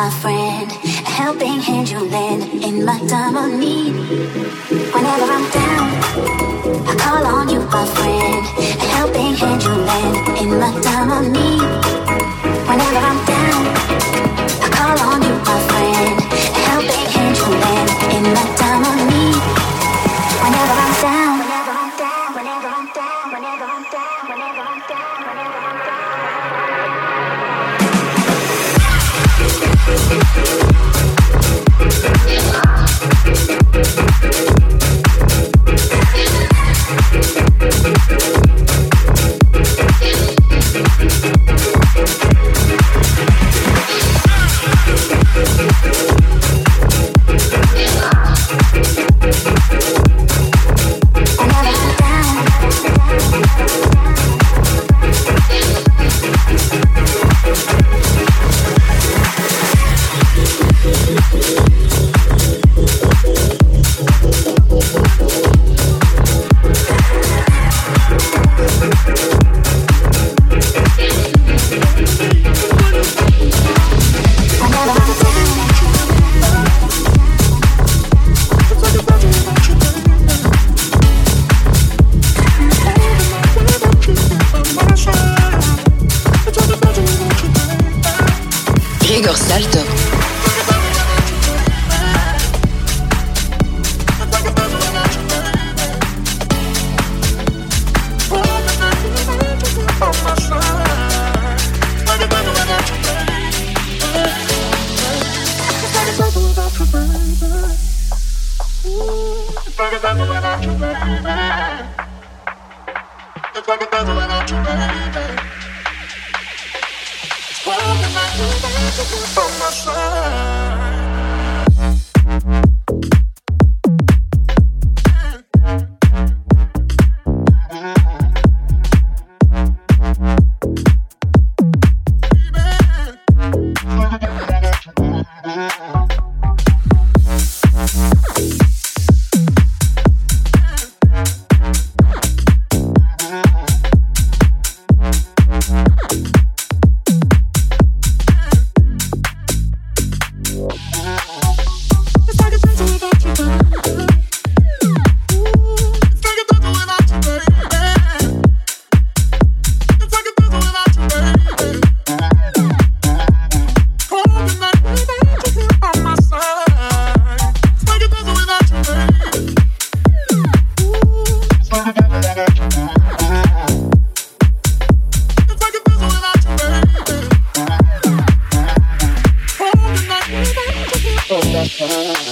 my friend, a helping hand you lend in my time of need. Mm-hmm.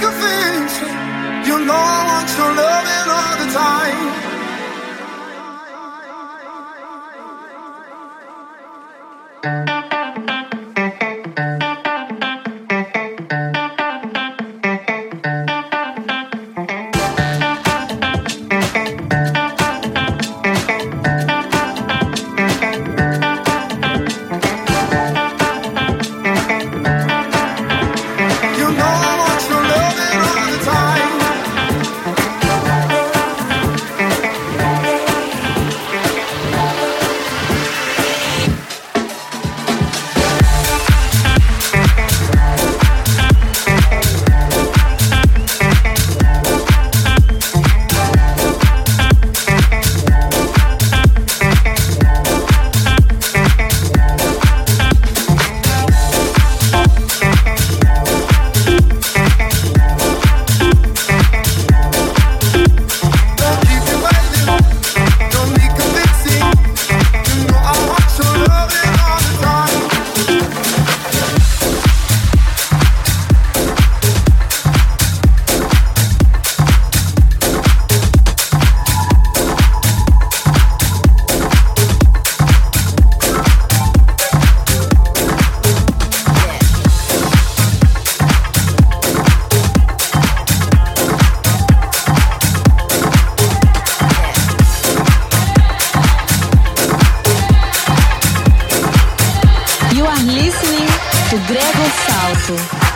You know I want your loving all the time. Salto.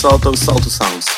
Salto Salto Sounds.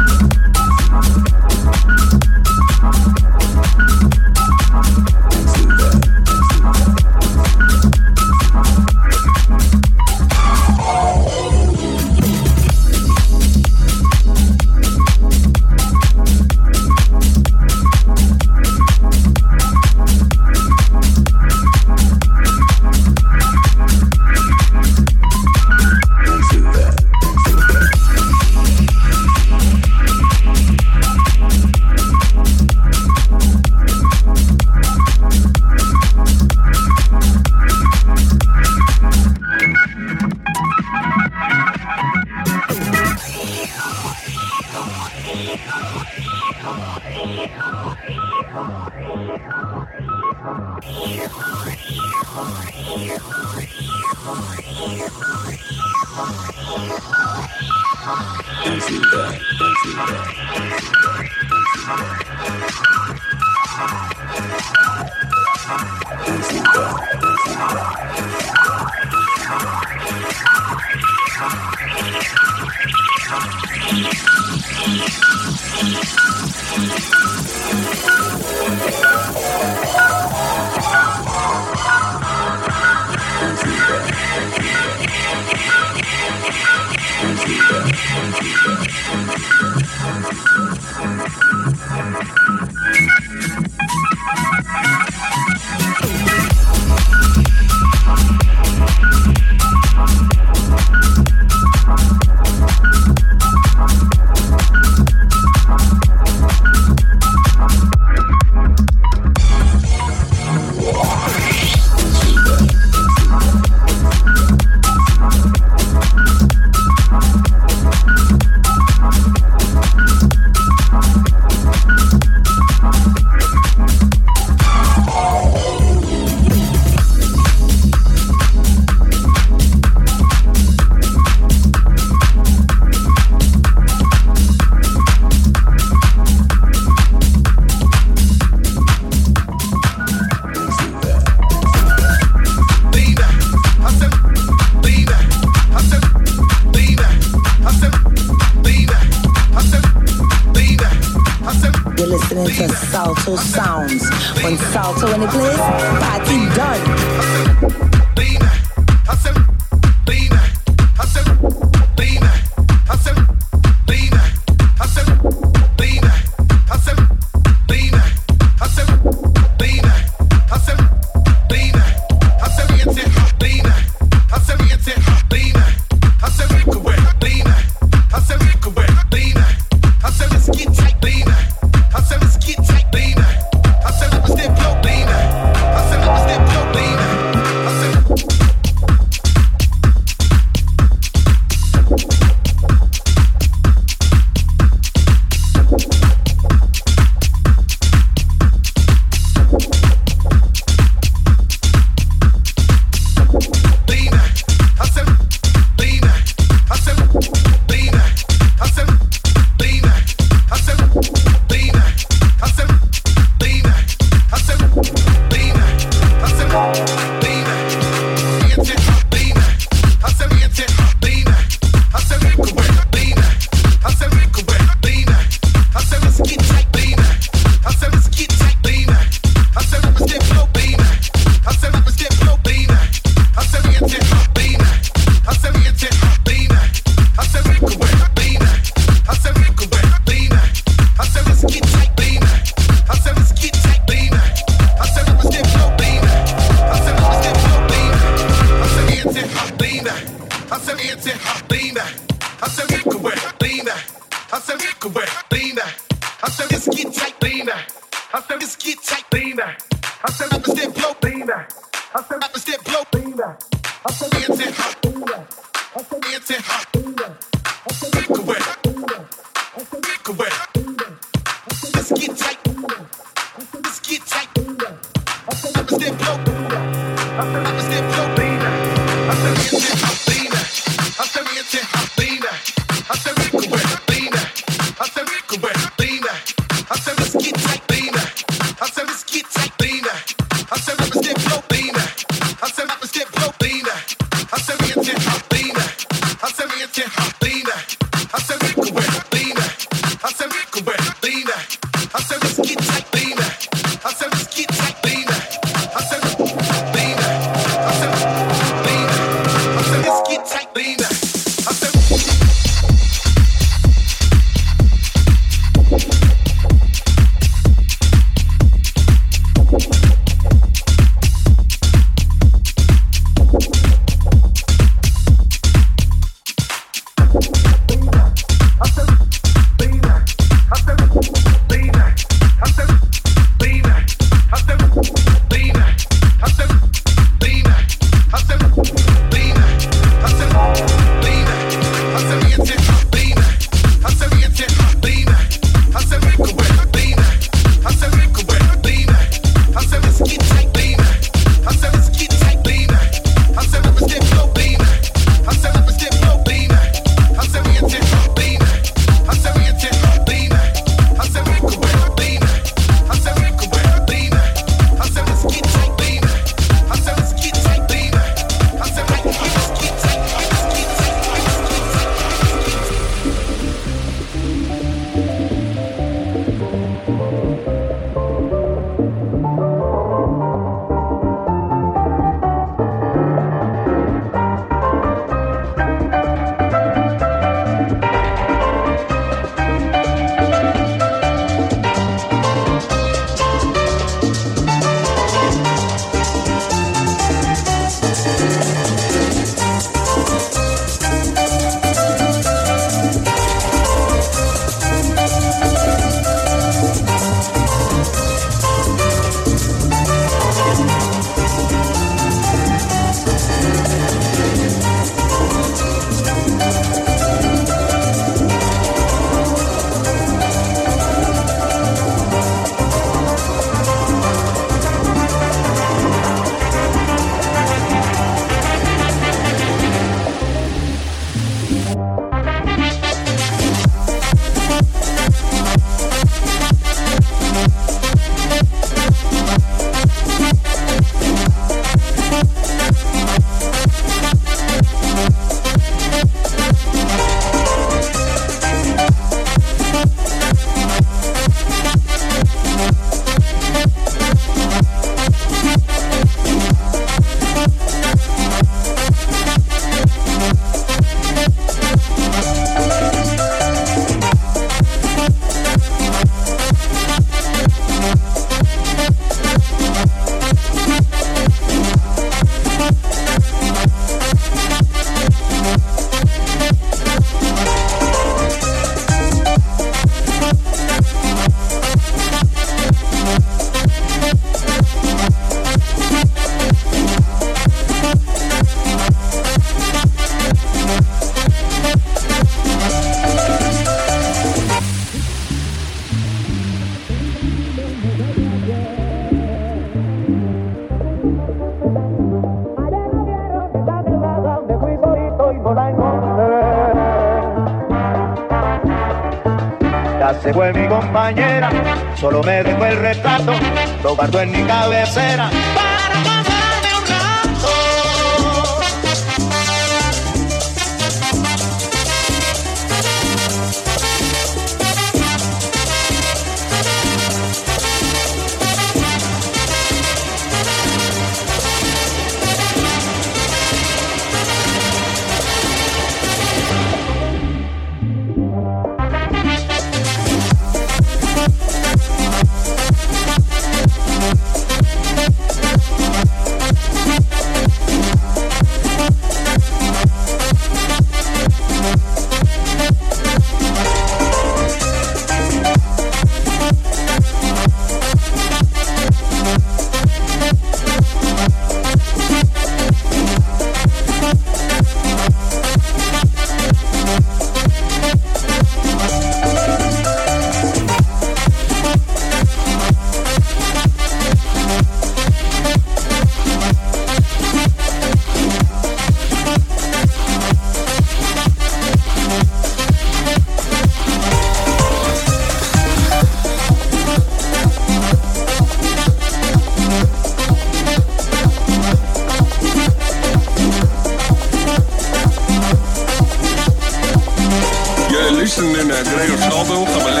Ik Schnabel, gaan we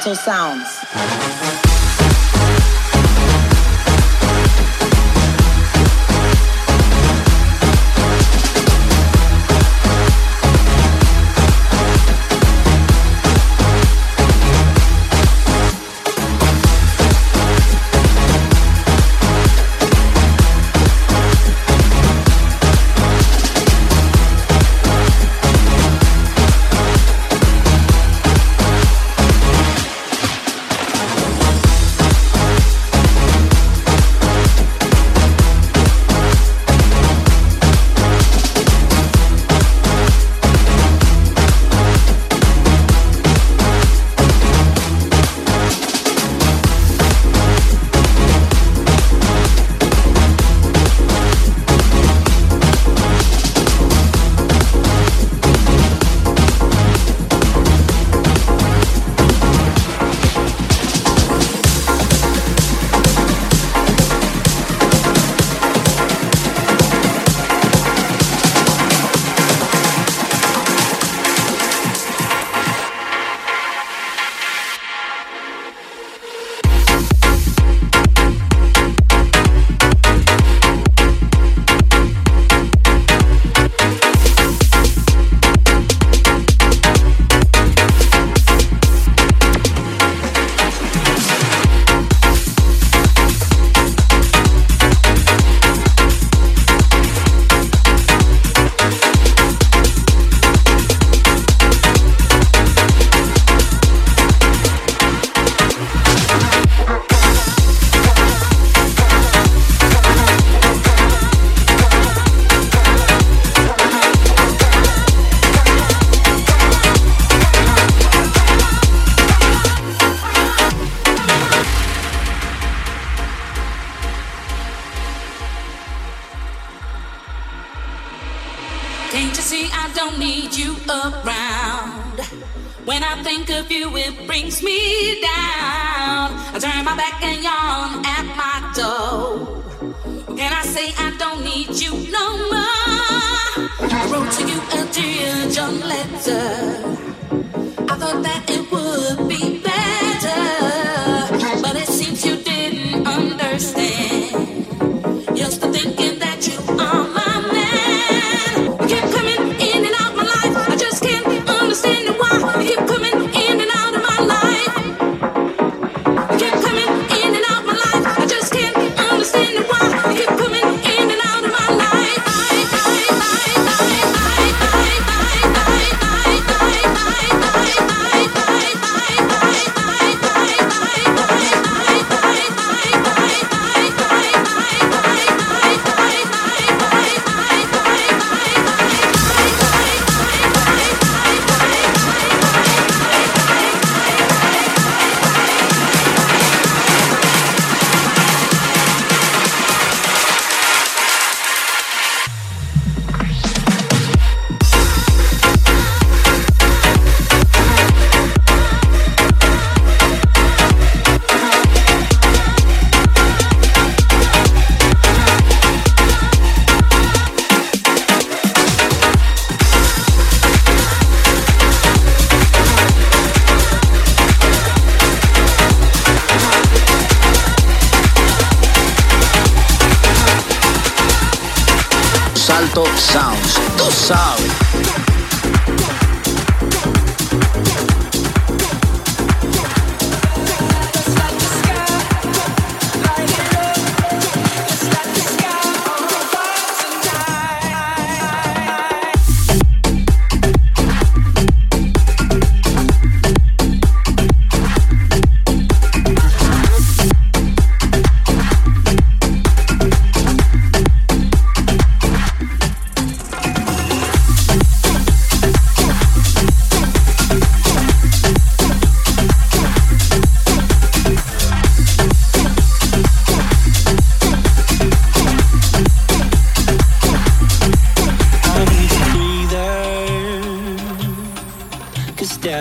Sounds.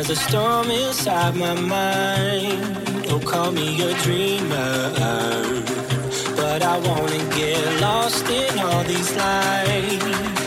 The storm inside my mind. Don't call me a dreamer. But I wanna get lost in all these lights.